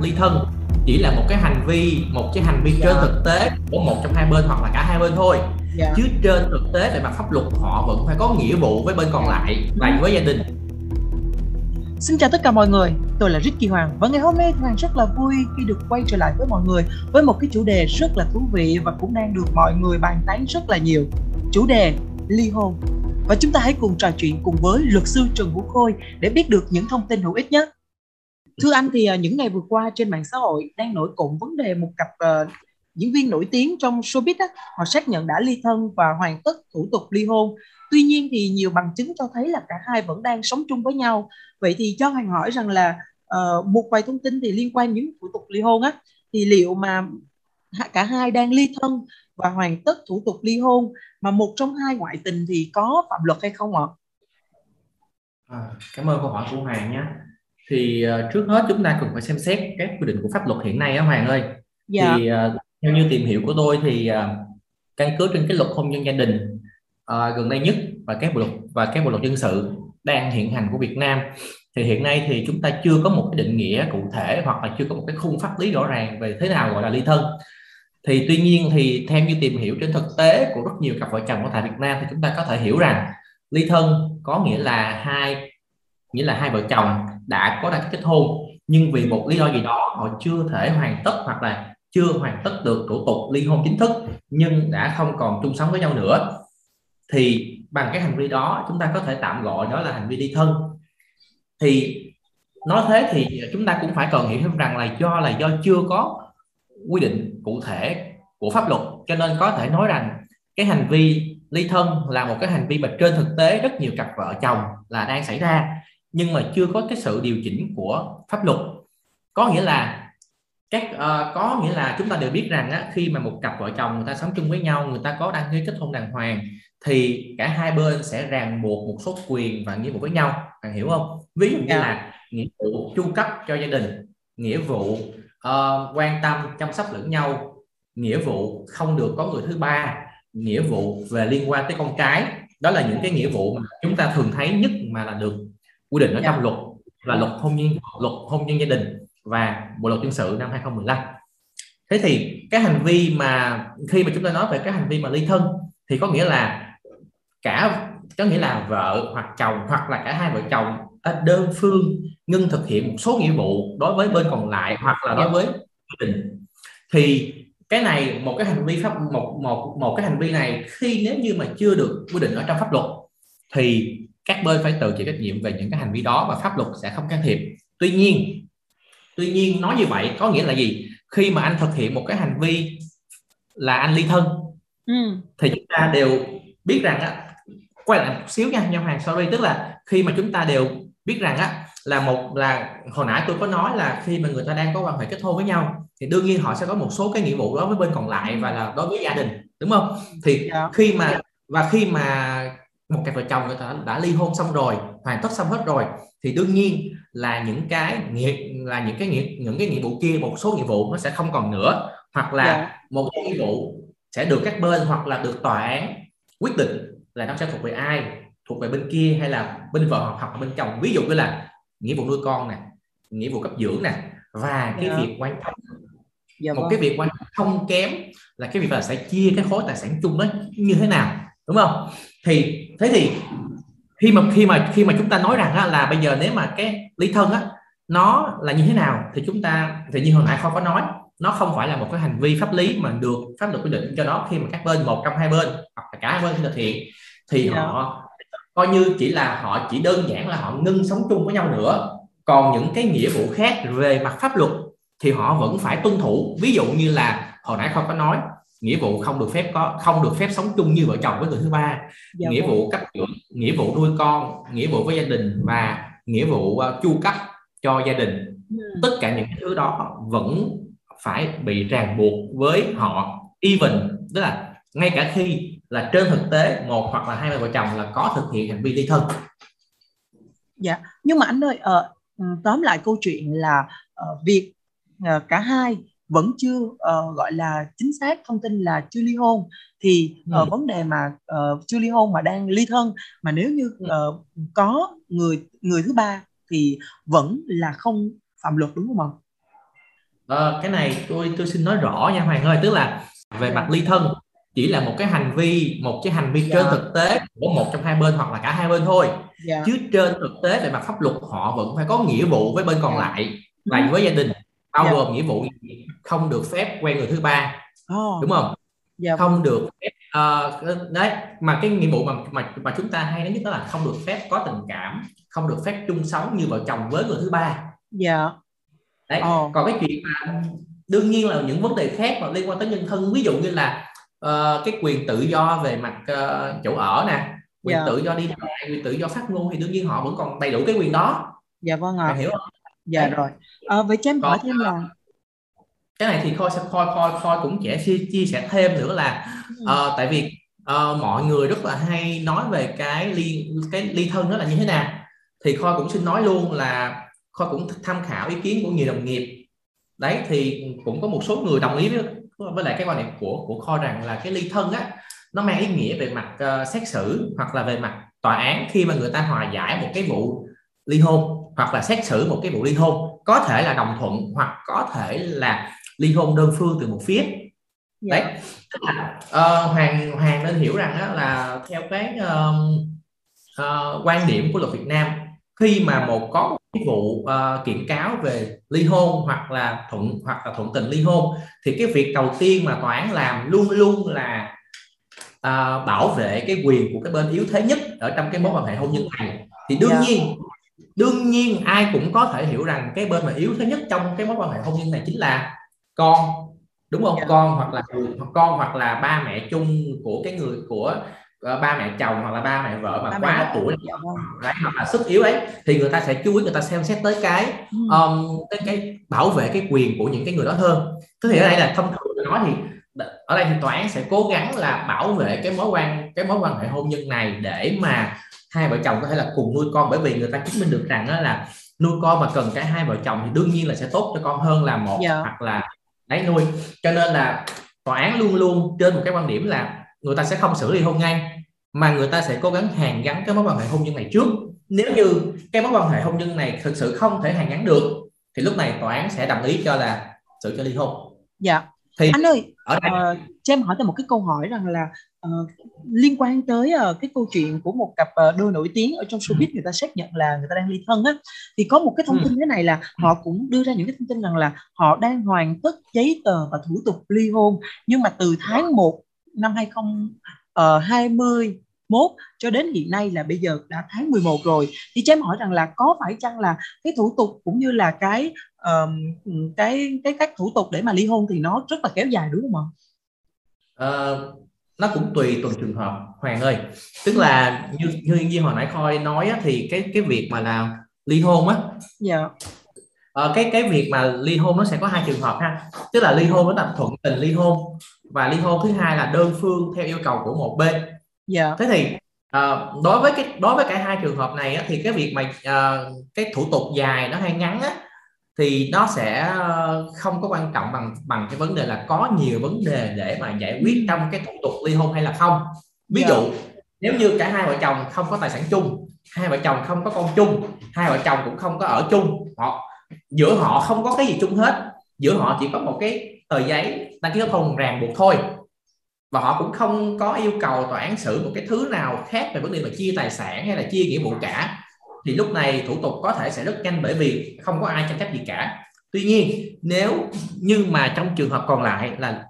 ly thân chỉ là một cái hành vi một cái hành vi yeah. trên dạ. thực tế của một trong hai bên hoặc là cả hai bên thôi yeah. Dạ. chứ trên thực tế về mặt pháp luật họ vẫn phải có nghĩa vụ với bên còn lại và với gia đình Xin chào tất cả mọi người, tôi là Ricky Hoàng và ngày hôm nay Hoàng rất là vui khi được quay trở lại với mọi người với một cái chủ đề rất là thú vị và cũng đang được mọi người bàn tán rất là nhiều. Chủ đề ly hôn. Và chúng ta hãy cùng trò chuyện cùng với luật sư Trần Vũ Khôi để biết được những thông tin hữu ích nhất. Thưa anh thì ờ, những ngày vừa qua trên mạng xã hội đang nổi cộng vấn đề một cặp uh, diễn viên nổi tiếng trong showbiz á, họ xác nhận đã ly thân và hoàn tất thủ tục ly hôn. Tuy nhiên thì nhiều bằng chứng cho thấy là cả hai vẫn đang sống chung với nhau. Vậy thì cho Hoàng hỏi rằng là uh, một vài thông tin thì liên quan những thủ tục ly hôn á thì liệu mà cả hai đang ly thân và hoàn tất thủ tục ly hôn mà một trong hai ngoại tình thì có phạm luật hay không ạ? À, cảm ơn câu hỏi của Hoàng nhé thì uh, trước hết chúng ta cần phải xem xét các quy định của pháp luật hiện nay á Hoàng ơi. Dạ. thì uh, theo như tìm hiểu của tôi thì uh, căn cứ trên cái luật hôn nhân gia đình uh, gần đây nhất và các bộ luật và các bộ luật dân sự đang hiện hành của Việt Nam thì hiện nay thì chúng ta chưa có một cái định nghĩa cụ thể hoặc là chưa có một cái khung pháp lý rõ ràng về thế nào gọi là ly thân. Thì tuy nhiên thì theo như tìm hiểu trên thực tế của rất nhiều cặp vợ chồng ở tại Việt Nam thì chúng ta có thể hiểu rằng ly thân có nghĩa là hai nghĩa là hai vợ chồng đã có đăng ký kết hôn. Nhưng vì một lý do gì đó, họ chưa thể hoàn tất hoặc là chưa hoàn tất được thủ tục ly hôn chính thức, nhưng đã không còn chung sống với nhau nữa, thì bằng cái hành vi đó, chúng ta có thể tạm gọi đó là hành vi ly thân. Thì nói thế thì chúng ta cũng phải cần hiểu thêm rằng là do là do chưa có quy định cụ thể của pháp luật, cho nên có thể nói rằng cái hành vi ly thân là một cái hành vi mà trên thực tế rất nhiều cặp vợ chồng là đang xảy ra nhưng mà chưa có cái sự điều chỉnh của pháp luật có nghĩa là các uh, có nghĩa là chúng ta đều biết rằng á, khi mà một cặp vợ chồng người ta sống chung với nhau người ta có đăng ký kết hôn đàng hoàng thì cả hai bên sẽ ràng buộc một số quyền và nghĩa vụ với nhau bạn hiểu không ví dụ như. Dạ. là nghĩa vụ chu cấp cho gia đình nghĩa vụ uh, quan tâm chăm sóc lẫn nhau nghĩa vụ không được có người thứ ba nghĩa vụ về liên quan tới con cái đó là những cái nghĩa vụ mà chúng ta thường thấy nhất mà là được quy định ở trong dạ. luật là luật hôn nhân luật hôn nhân gia đình và bộ luật dân sự năm 2015 thế thì cái hành vi mà khi mà chúng ta nói về cái hành vi mà ly thân thì có nghĩa là cả có nghĩa là vợ hoặc chồng hoặc là cả hai vợ chồng đơn phương ngưng thực hiện một số nghĩa vụ đối với bên còn lại hoặc là đối với gia đình. Thì cái này một cái hành vi pháp một một một cái hành vi này khi nếu như mà chưa được quy định ở trong pháp luật thì các bên phải tự chịu trách nhiệm về những cái hành vi đó và pháp luật sẽ không can thiệp tuy nhiên tuy nhiên nói như vậy có nghĩa là gì khi mà anh thực hiện một cái hành vi là anh ly thân ừ. thì chúng ta đều biết rằng á quay lại một xíu nha nhau hàng sorry tức là khi mà chúng ta đều biết rằng á là một là hồi nãy tôi có nói là khi mà người ta đang có quan hệ kết hôn với nhau thì đương nhiên họ sẽ có một số cái nghĩa vụ đối với bên còn lại và là đối với gia đình đúng không thì. Dạ. khi mà và khi mà một cặp vợ chồng người ta đã ly hôn xong rồi hoàn tất xong hết rồi thì đương nhiên là những cái nghĩa là những cái nghĩa những cái nghĩa vụ kia một số nghĩa vụ nó sẽ không còn nữa hoặc là yeah. Dạ. một cái nghĩa vụ sẽ được các bên hoặc là được tòa án quyết định là nó sẽ thuộc về ai thuộc về bên kia hay là bên vợ hoặc, hoặc bên chồng ví dụ như là nghĩa vụ nuôi con nè nghĩa vụ cấp dưỡng nè và cái yeah. Dạ. việc quan trọng dạ một vâng. cái việc quan trọng không kém là cái việc là sẽ chia cái khối tài sản chung đó như thế nào đúng không thì thế thì khi mà khi mà khi mà chúng ta nói rằng á, là bây giờ nếu mà cái ly thân á nó là như thế nào thì chúng ta thì như hồi nãy không có nói nó không phải là một cái hành vi pháp lý mà được pháp luật quy định cho nó khi mà các bên một trong hai bên hoặc là cả hai bên thực hiện thì yeah. Dạ. họ coi như chỉ là họ chỉ đơn giản là họ ngưng sống chung với nhau nữa còn những cái nghĩa vụ khác về mặt pháp luật thì họ vẫn phải tuân thủ ví dụ như là hồi nãy không có nói nghĩa vụ không được phép có không được phép sống chung như vợ chồng với người thứ ba dạ nghĩa vâng. vụ cấp dưỡng nghĩa vụ nuôi con nghĩa vụ với gia đình và nghĩa vụ uh, chu cấp cho gia đình ừ. tất cả những thứ đó vẫn phải bị ràng buộc với họ even tức là ngay cả khi là trên thực tế một hoặc là hai vợ chồng là có thực hiện hành vi ly thân dạ nhưng mà anh ơi uh, tóm lại câu chuyện là uh, việc uh, cả hai vẫn chưa uh, gọi là chính xác thông tin là chưa ly hôn thì uh, ừ. vấn đề mà uh, chưa ly hôn mà đang ly thân mà nếu như uh, có người người thứ ba thì vẫn là không phạm luật đúng không ạ? uh, cái này tôi tôi xin nói rõ nha Hoàng ơi tức là về mặt ly thân chỉ là một cái hành vi một cái hành vi dạ. trên thực tế của một trong hai bên hoặc là cả hai bên thôi dạ. chứ trên thực tế về mặt pháp luật họ vẫn phải có nghĩa vụ với bên còn dạ. lại là ừ. với gia đình bao dạ. gồm nghĩa vụ không được phép quen người thứ ba oh. đúng không dạ. không được phép uh, đấy mà cái nghĩa vụ mà mà mà chúng ta hay nói nhất đó là không được phép có tình cảm không được phép chung sống như vợ chồng với người thứ ba dạ đấy oh. còn cái chuyện mà đương nhiên là những vấn đề khác mà liên quan tới nhân thân ví dụ như là uh, cái quyền tự do về mặt uh, chỗ ở nè quyền. Dạ. tự do đi lại quyền tự do phát ngôn thì đương nhiên họ vẫn còn đầy đủ cái quyền đó dạ vâng ạ à. hiểu không dạ Đấy. rồi à, vậy cho em hỏi thêm là cái này thì khôi sẽ khôi khôi khôi cũng sẽ chia, chia sẻ thêm nữa là uh, tại vì uh, mọi người rất là hay nói về cái ly cái ly thân đó là như thế nào. Thì khôi cũng xin nói luôn là khôi cũng tham khảo ý kiến của nhiều đồng nghiệp. Đấy thì cũng có một số người đồng ý với với lại cái quan điểm của của kho rằng là cái ly thân á nó mang ý nghĩa về mặt uh, xét xử hoặc là về mặt tòa án khi mà người ta hòa giải một cái vụ ly hôn hoặc là xét xử một cái vụ ly hôn có thể là đồng thuận hoặc có thể là ly hôn đơn phương từ một phía. Dạ. đấy uh, hoàng hoàng nên hiểu rằng đó là theo cái uh, uh, quan điểm của luật Việt Nam khi mà một có cái vụ uh, kiện cáo về ly hôn hoặc là thuận hoặc là thuận tình ly hôn thì cái việc đầu tiên mà tòa án làm luôn luôn là uh, bảo vệ cái quyền của cái bên yếu thế nhất ở trong cái mối quan hệ hôn nhân này thì đương yeah. Dạ. nhiên đương nhiên ai cũng có thể hiểu rằng cái bên mà yếu thế nhất trong cái mối quan hệ hôn nhân này chính là con đúng không yeah. Dạ. con hoặc là hoặc con hoặc là ba mẹ chung của cái người của uh, ba mẹ chồng hoặc là ba mẹ vợ mà ba quá tuổi dạ vâng. đấy, hoặc là sức yếu ấy thì người ta sẽ chú ý người ta xem xét tới cái um, cái, cái bảo vệ cái quyền của những cái người đó hơn thế thì ở đây là thông thường nói thì ở đây thì tòa án sẽ cố gắng là bảo vệ cái mối quan cái mối quan hệ hôn nhân này để mà hai vợ chồng có thể là cùng nuôi con bởi vì người ta chứng minh được rằng đó là nuôi con mà cần cả hai vợ chồng thì đương nhiên là sẽ tốt cho con hơn là một yeah. Dạ. hoặc là đấy nuôi cho nên là tòa án luôn luôn trên một cái quan điểm là người ta sẽ không xử lý hôn ngay mà người ta sẽ cố gắng hàn gắn cái mối quan hệ hôn nhân này trước nếu như cái mối quan hệ hôn nhân này thực sự không thể hàn gắn được thì lúc này tòa án sẽ đồng ý cho là xử cho ly hôn dạ thì anh ơi ở đây... uh, cho em hỏi thêm một cái câu hỏi rằng là uh, liên quan tới uh, cái câu chuyện của một cặp uh, đôi nổi tiếng ở trong showbiz ừ. người ta xác nhận là người ta đang ly thân á thì có một cái thông ừ. tin thế này là họ cũng đưa ra những cái thông tin rằng là họ đang hoàn tất giấy tờ và thủ tục ly hôn nhưng mà từ tháng 1 năm 2020 mốt cho đến hiện nay là bây giờ đã tháng 11 rồi. Thì cho em hỏi rằng là có phải chăng là cái thủ tục cũng như là cái um, cái cái các thủ tục để mà ly hôn thì nó rất là kéo dài đúng không ạ? Uh, nó cũng tùy từng trường hợp Hoàng ơi. Tức là như như như hồi nãy Khôi nói á, thì cái cái việc mà là ly hôn á dạ. ờ, cái cái việc mà ly hôn nó sẽ có hai trường hợp ha. Tức là ly hôn nó là thuận tình ly hôn và ly hôn thứ hai là đơn phương theo yêu cầu của một bên dạ thế thì uh, đối với cái đối với cả hai trường hợp này á, thì cái việc mà uh, cái thủ tục dài nó hay ngắn á, thì nó sẽ ờ, không có quan trọng bằng bằng cái vấn đề là có nhiều vấn đề để mà giải quyết trong cái thủ tục ly hôn hay là không ví yeah. Dạ. dụ nếu như cả hai vợ chồng không có tài sản chung hai vợ chồng không có con chung hai vợ chồng cũng không có ở chung họ giữa họ không có cái gì chung hết giữa họ chỉ có một cái tờ giấy đăng ký kết hôn ràng buộc thôi và họ cũng không có yêu cầu tòa án xử một cái thứ nào khác về vấn đề mà chia tài sản hay là chia nghĩa vụ cả. Thì lúc này thủ tục có thể sẽ rất nhanh bởi vì không có ai tranh chấp gì cả. Tuy nhiên, nếu như mà trong trường hợp còn lại là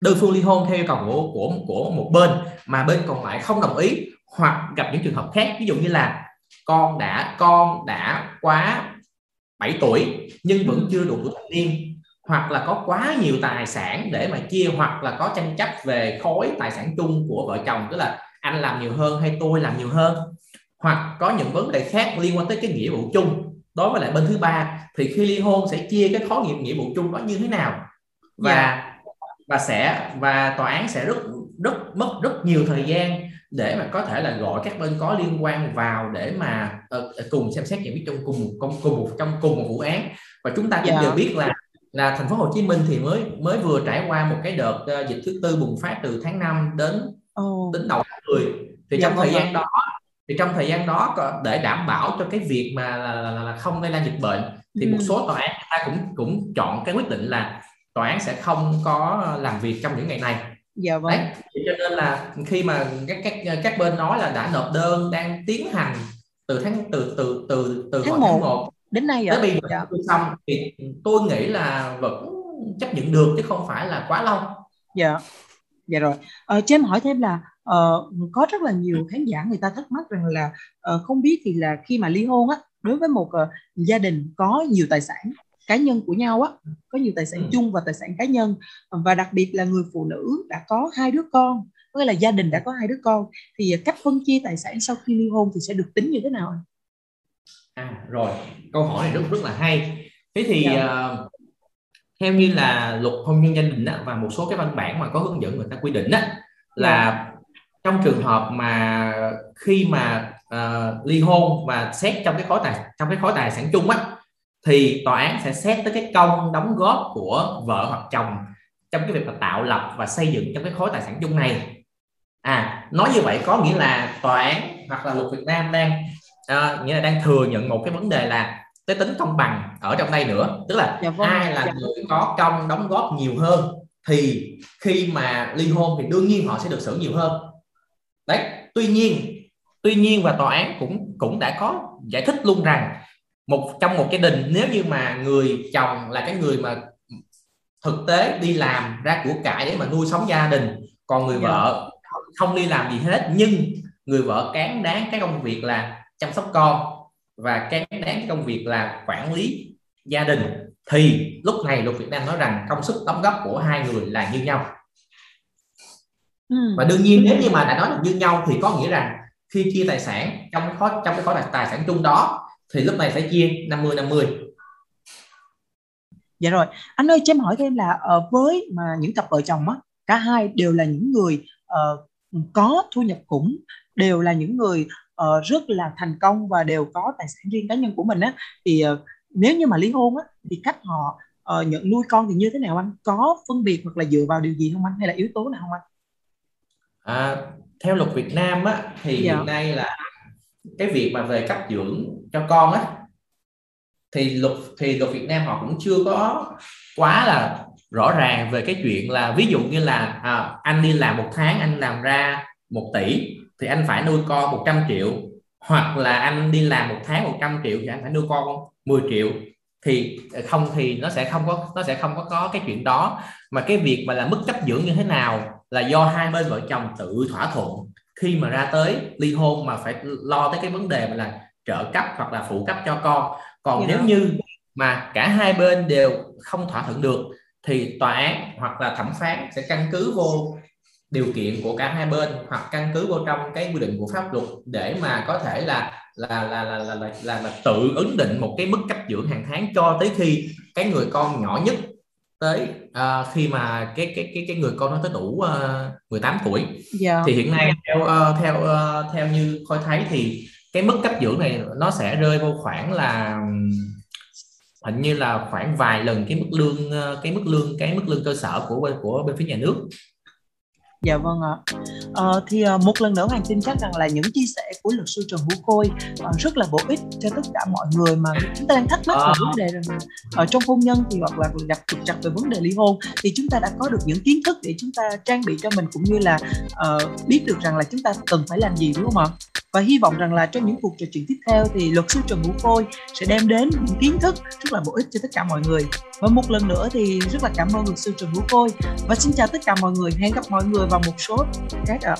đơn phương ly hôn theo yêu cầu của của của một bên mà bên còn lại không đồng ý hoặc gặp những trường hợp khác, ví dụ như là con đã con đã quá 7 tuổi nhưng vẫn chưa đủ tuổi thanh niên hoặc là có quá nhiều tài sản để mà chia hoặc là có tranh chấp về khối tài sản chung của vợ chồng tức là anh làm nhiều hơn hay tôi làm nhiều hơn hoặc có những vấn đề khác liên quan tới cái nghĩa vụ chung đối với lại bên thứ ba thì khi ly hôn sẽ chia cái khối nghĩa nghĩa vụ chung đó như thế nào và yeah. Dạ. và sẽ và tòa án sẽ rất rất mất rất nhiều thời gian để mà có thể là gọi các bên có liên quan vào để mà uh, cùng xem xét giải quyết trong cùng cùng, cùng một trong cùng một vụ án và chúng ta cũng yeah. Dạ. đều biết là là thành phố Hồ Chí Minh thì mới mới vừa trải qua một cái đợt uh, dịch thứ tư bùng phát từ tháng 5 đến oh. đến đầu tháng 10 thì dạ trong thời vâng gian đó thì trong thời gian đó để đảm bảo cho cái việc mà là, là, là không lây lan dịch bệnh thì ừ. một số tòa án ta cũng cũng chọn cái quyết định là tòa án sẽ không có làm việc trong những ngày này. Dạ vâng. Đấy, cho nên là khi mà các các các bên nói là đã nộp đơn đang tiến hành từ tháng từ từ từ từ tháng 1, tháng 1 đến nay tới bây giờ dạ. xong thì tôi nghĩ là vẫn chấp nhận được chứ không phải là quá lâu. Dạ. Dạ rồi. Ờ, cho em hỏi thêm là uh, có rất là nhiều khán giả người ta thắc mắc rằng là uh, không biết thì là khi mà ly hôn á đối với một uh, gia đình có nhiều tài sản cá nhân của nhau á có nhiều tài sản ừ. chung và tài sản cá nhân và đặc biệt là người phụ nữ đã có hai đứa con có nghĩa là gia đình đã có hai đứa con thì cách phân chia tài sản sau khi ly hôn thì sẽ được tính như thế nào à rồi câu hỏi này rất rất là hay thế thì dạ. uh, theo như là luật hôn nhân gia đình á, và một số cái văn bản mà có hướng dẫn người ta quy định á, là dạ. trong trường hợp mà khi mà uh, ly hôn và xét trong cái khối tài trong cái khối tài sản chung á thì tòa án sẽ xét tới cái công đóng góp của vợ hoặc chồng trong cái việc là tạo lập và xây dựng trong cái khối tài sản chung này à nói như vậy có nghĩa là tòa án hoặc là luật Việt Nam đang uh, nghĩa là đang thừa nhận một cái vấn đề là cái tính công bằng ở trong đây nữa tức là dạ vâng. ai là dạ. người có công đóng góp nhiều hơn thì khi mà ly hôn thì đương nhiên họ sẽ được xử nhiều hơn đấy tuy nhiên tuy nhiên và tòa án cũng cũng đã có giải thích luôn rằng một trong một gia đình nếu như mà người chồng là cái người mà thực tế đi làm ra của cải để mà nuôi sống gia đình còn người. Dạ. vợ không đi làm gì hết nhưng người vợ cán đáng cái công việc là chăm sóc con và cán đáng công việc là quản lý gia đình thì lúc này luật Việt Nam nói rằng công sức đóng góp của hai người là như nhau. Ừ. và đương nhiên nếu như mà đã nói là như nhau thì có nghĩa rằng khi chia tài sản trong cái khối trong cái khối tài sản chung đó thì lúc này phải chia 50 50 dạ rồi. Anh ơi cho em hỏi thêm là uh, với mà những cặp vợ chồng á cả hai đều là những người uh, có thu nhập khủng đều là những người uh, rất là thành công và đều có tài sản riêng cá nhân của mình á thì uh, nếu như mà ly hôn á thì cách họ uh, nhận nuôi con thì như thế nào anh? Có phân biệt hoặc là dựa vào điều gì không anh? Hay là yếu tố nào không anh? À, theo luật Việt Nam á thì dạ. hiện nay là cái việc mà về cấp dưỡng cho con á thì luật thì luật Việt Nam họ cũng chưa có quá là rõ ràng về cái chuyện là ví dụ như là à, anh đi làm một tháng anh làm ra một tỷ thì anh phải nuôi con 100 triệu hoặc là anh đi làm một tháng 100 triệu thì anh phải nuôi con 10 triệu thì không thì nó sẽ không có nó sẽ không có có cái chuyện đó mà cái việc mà là mức cấp dưỡng như thế nào là do hai bên vợ chồng tự thỏa thuận khi mà ra tới ly hôn mà phải lo tới cái vấn đề mà là trợ cấp hoặc là phụ cấp cho con còn yeah. Dạ. nếu như mà cả hai bên đều không thỏa thuận được thì tòa án hoặc là thẩm phán sẽ căn cứ vô điều kiện của cả hai bên hoặc căn cứ vô trong cái quy định của pháp luật để mà có thể là là là là là, là, là, là tự ứng định một cái mức cấp dưỡng hàng tháng cho tới khi cái người con nhỏ nhất tới uh, khi mà cái cái cái cái người con nó tới đủ uh, 18 tuổi yeah. Dạ. thì hiện nay theo uh, theo uh, theo như khôi thấy thì cái mức cấp dưỡng này nó sẽ rơi vô khoảng là hình như là khoảng vài lần cái mức lương cái mức lương cái mức lương cơ sở của của bên phía nhà nước Dạ vâng ạ. Ờ, thì uh, một lần nữa Hoàng tin chắc rằng là những chia sẻ của luật sư Trần Hữu Khôi uh, rất là bổ ích cho tất cả mọi người mà chúng ta đang thắc mắc về vấn đề rằng ở trong hôn nhân thì hoặc là gặp trục trặc về vấn đề ly hôn thì chúng ta đã có được những kiến thức để chúng ta trang bị cho mình cũng như là uh, biết được rằng là chúng ta cần phải làm gì đúng không ạ? Và hy vọng rằng là trong những cuộc trò chuyện tiếp theo thì luật sư Trần Hữu Khôi sẽ đem đến những kiến thức rất là bổ ích cho tất cả mọi người. Và một lần nữa thì rất là cảm ơn luật sư Trần Hữu Khôi và xin chào tất cả mọi người. Hẹn gặp mọi người vào một số khác ạ.